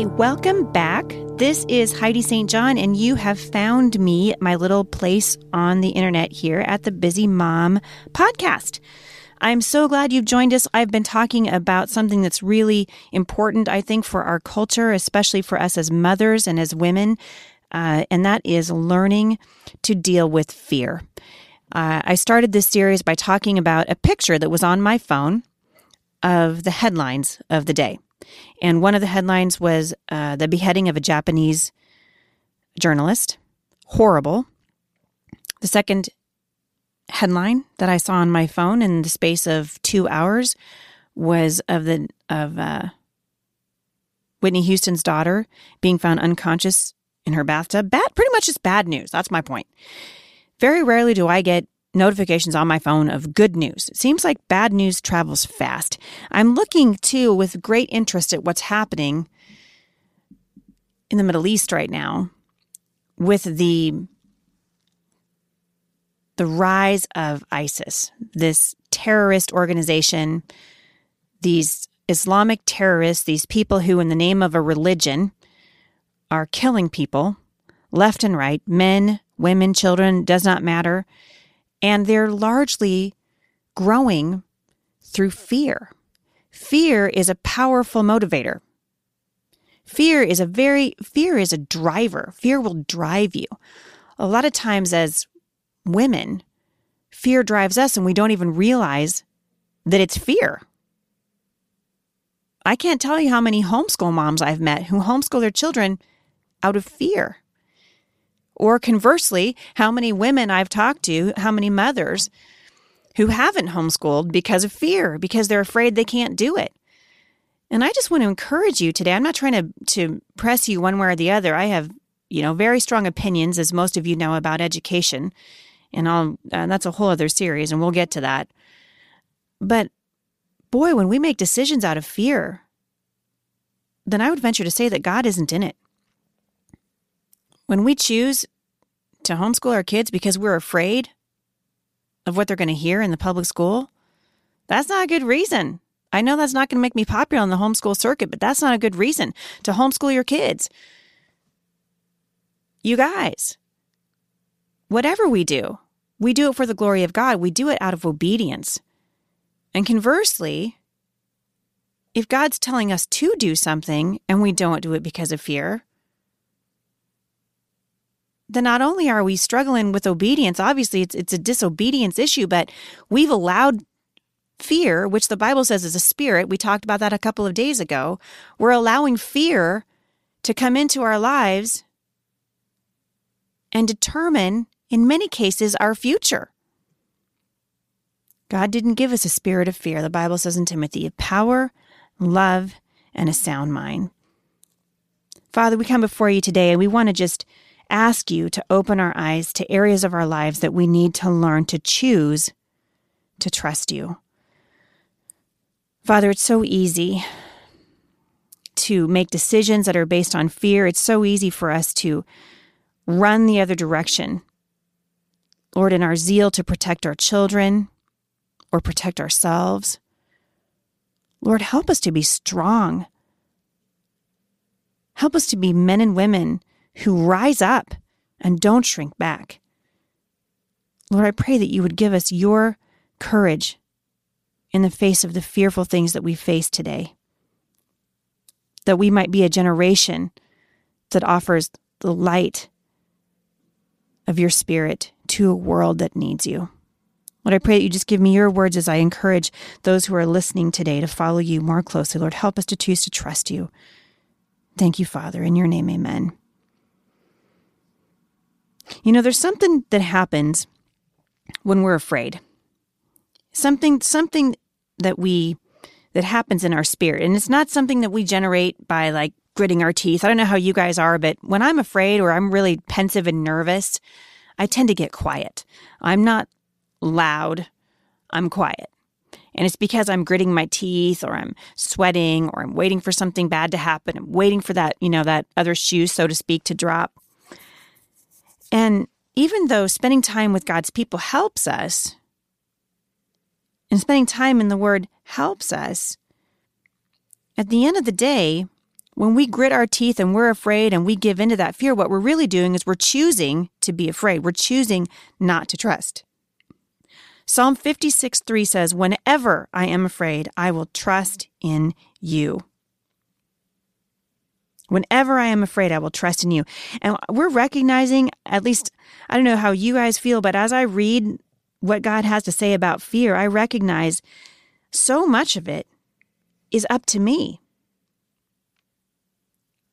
Hi, welcome back. This is Heidi St. John, and you have found me, my little place on the internet here at the Busy Mom podcast. I'm so glad you've joined us. I've been talking about something that's really important, I think, for our culture, especially for us as mothers and as women, uh, and that is learning to deal with fear. Uh, I started this series by talking about a picture that was on my phone of the headlines of the day. And one of the headlines was uh, the beheading of a Japanese journalist. Horrible. The second headline that I saw on my phone in the space of two hours was of the of uh, Whitney Houston's daughter being found unconscious in her bathtub. Bad, pretty much just bad news. That's my point. Very rarely do I get notifications on my phone of good news. It seems like bad news travels fast. I'm looking too with great interest at what's happening in the Middle East right now with the the rise of ISIS, this terrorist organization, these Islamic terrorists, these people who in the name of a religion are killing people left and right, men, women, children, does not matter and they're largely growing through fear. Fear is a powerful motivator. Fear is a very, fear is a driver. Fear will drive you. A lot of times, as women, fear drives us and we don't even realize that it's fear. I can't tell you how many homeschool moms I've met who homeschool their children out of fear. Or conversely, how many women I've talked to, how many mothers who haven't homeschooled because of fear, because they're afraid they can't do it. And I just want to encourage you today. I'm not trying to, to press you one way or the other. I have, you know, very strong opinions, as most of you know, about education. And I'll, uh, that's a whole other series, and we'll get to that. But boy, when we make decisions out of fear, then I would venture to say that God isn't in it. When we choose to homeschool our kids because we're afraid of what they're going to hear in the public school, that's not a good reason. I know that's not going to make me popular on the homeschool circuit, but that's not a good reason to homeschool your kids. You guys, whatever we do, we do it for the glory of God. We do it out of obedience. And conversely, if God's telling us to do something and we don't do it because of fear, then not only are we struggling with obedience, obviously it's it's a disobedience issue, but we've allowed fear, which the Bible says is a spirit. We talked about that a couple of days ago. We're allowing fear to come into our lives and determine, in many cases, our future. God didn't give us a spirit of fear. The Bible says in Timothy, of power, love, and a sound mind. Father, we come before you today and we want to just ask you to open our eyes to areas of our lives that we need to learn to choose to trust you. Father, it's so easy to make decisions that are based on fear. It's so easy for us to run the other direction. Lord, in our zeal to protect our children or protect ourselves, Lord, help us to be strong. Help us to be men and women who rise up and don't shrink back. Lord, I pray that you would give us your courage in the face of the fearful things that we face today. That we might be a generation that offers the light of your spirit to a world that needs you. Lord, I pray that you just give me your words as I encourage those who are listening today to follow you more closely. Lord, help us to choose to trust you. Thank you, Father. In your name, amen. You know, there's something that happens when we're afraid. Something something that we that happens in our spirit. And it's not something that we generate by like gritting our teeth. I don't know how you guys are, but when I'm afraid or I'm really pensive and nervous, I tend to get quiet. I'm not loud. I'm quiet. And it's because I'm gritting my teeth or I'm sweating or I'm waiting for something bad to happen. I'm waiting for that, you know, that other shoe, so to speak, to drop. And even though spending time with God's people helps us, and spending time in the Word helps us, at the end of the day, when we grit our teeth and we're afraid and we give into that fear, what we're really doing is we're choosing to be afraid. We're choosing not to trust. Psalm 56 3 says, Whenever I am afraid, I will trust in you. Whenever I am afraid, I will trust in you. And we're recognizing, at least, I don't know how you guys feel, but as I read what God has to say about fear, I recognize so much of it is up to me.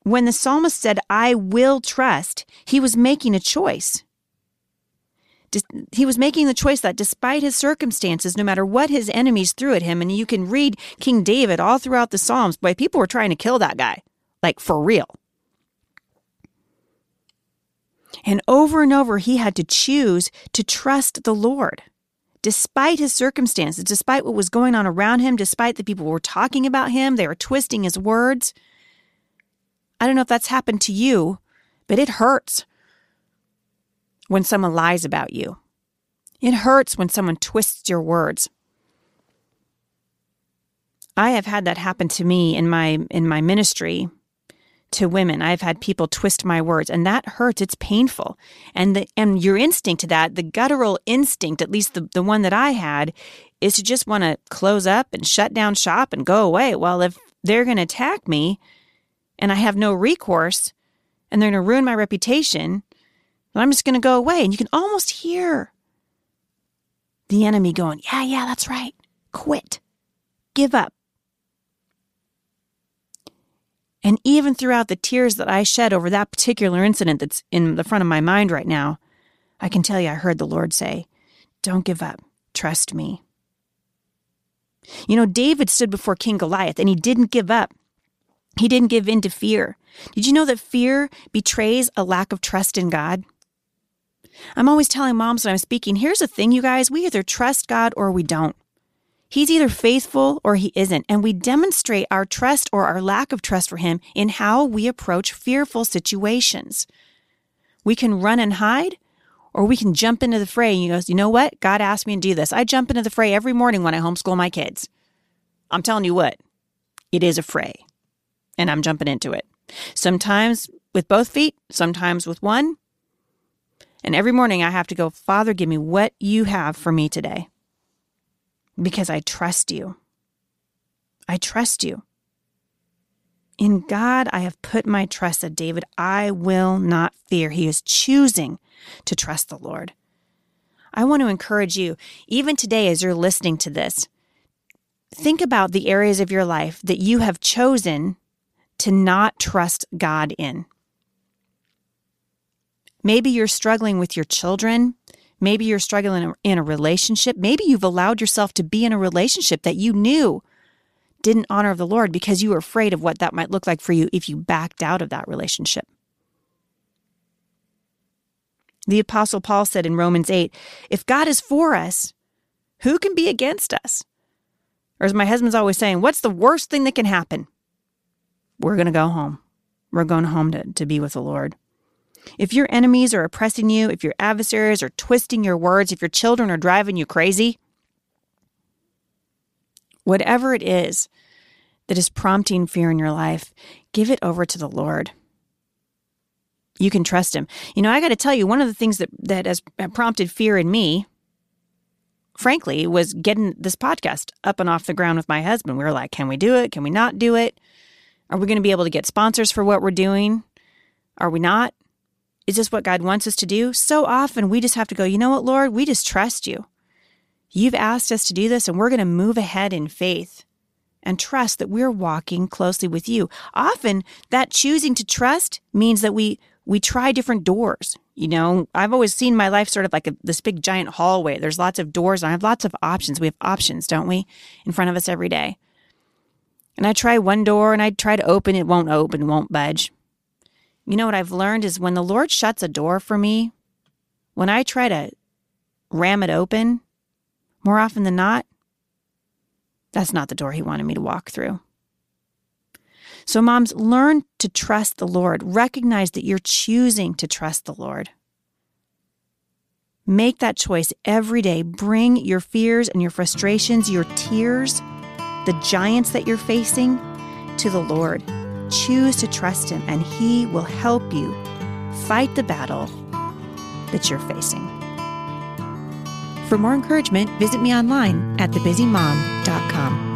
When the psalmist said, I will trust, he was making a choice. He was making the choice that despite his circumstances, no matter what his enemies threw at him, and you can read King David all throughout the Psalms, boy, people were trying to kill that guy, like for real. And over and over, he had to choose to trust the Lord. Despite his circumstances, despite what was going on around him, despite the people were talking about him, they were twisting his words, I don't know if that's happened to you, but it hurts when someone lies about you. It hurts when someone twists your words. I have had that happen to me in my in my ministry to women. I've had people twist my words and that hurts. It's painful. And the and your instinct to that, the guttural instinct, at least the, the one that I had, is to just want to close up and shut down shop and go away. Well, if they're gonna attack me, and I have no recourse and they're going to ruin my reputation, then I'm just going to go away. And you can almost hear the enemy going, Yeah, yeah, that's right. Quit. Give up. And even throughout the tears that I shed over that particular incident that's in the front of my mind right now, I can tell you I heard the Lord say, Don't give up. Trust me. You know, David stood before King Goliath and he didn't give up. He didn't give in to fear. Did you know that fear betrays a lack of trust in God? I'm always telling moms when I'm speaking, here's the thing, you guys, we either trust God or we don't. He's either faithful or he isn't, and we demonstrate our trust or our lack of trust for him in how we approach fearful situations. We can run and hide, or we can jump into the fray. And he goes, you know what? God asked me to do this. I jump into the fray every morning when I homeschool my kids. I'm telling you what, it is a fray and I'm jumping into it. Sometimes with both feet, sometimes with one. And every morning I have to go, Father, give me what you have for me today because I trust you. I trust you. In God, I have put my trust, said David. I will not fear. He is choosing to trust the Lord. I want to encourage you, even today as you're listening to this, think about the areas of your life that you have chosen to not trust God in. Maybe you're struggling with your children. Maybe you're struggling in a relationship. Maybe you've allowed yourself to be in a relationship that you knew didn't honor the Lord because you were afraid of what that might look like for you if you backed out of that relationship. The Apostle Paul said in Romans 8 if God is for us, who can be against us? Or as my husband's always saying, what's the worst thing that can happen? we're going to go home. We're going home to, to be with the Lord. If your enemies are oppressing you, if your adversaries are twisting your words, if your children are driving you crazy, whatever it is that is prompting fear in your life, give it over to the Lord. You can trust him. You know, I got to tell you, one of the things that, that has prompted fear in me, frankly, was getting this podcast up and off the ground with my husband. We were like, can we do it? Can we not do it? Are we going to be able to get sponsors for what we're doing? Are we not? Is this what God wants us to do? So often we just have to go, you know what, Lord, we just trust you. You've asked us to do this, and we're going to move ahead in faith and trust that we're walking closely with you. Often that choosing to trust means that we we try different doors. You know, I've always seen my life sort of like a, this big giant hallway. There's lots of doors and I have lots of options. We have options, don't we, in front of us every day. And I try one door and I try to open, it won't open, won't budge. You know what I've learned is when the Lord shuts a door for me, when I try to ram it open, more often than not, that's not the door He wanted me to walk through. So, moms, learn to trust the Lord. Recognize that you're choosing to trust the Lord. Make that choice every day. Bring your fears and your frustrations, your tears the giants that you're facing to the Lord. Choose to trust Him, and He will help you fight the battle that you're facing. For more encouragement, visit me online at thebusymom.com.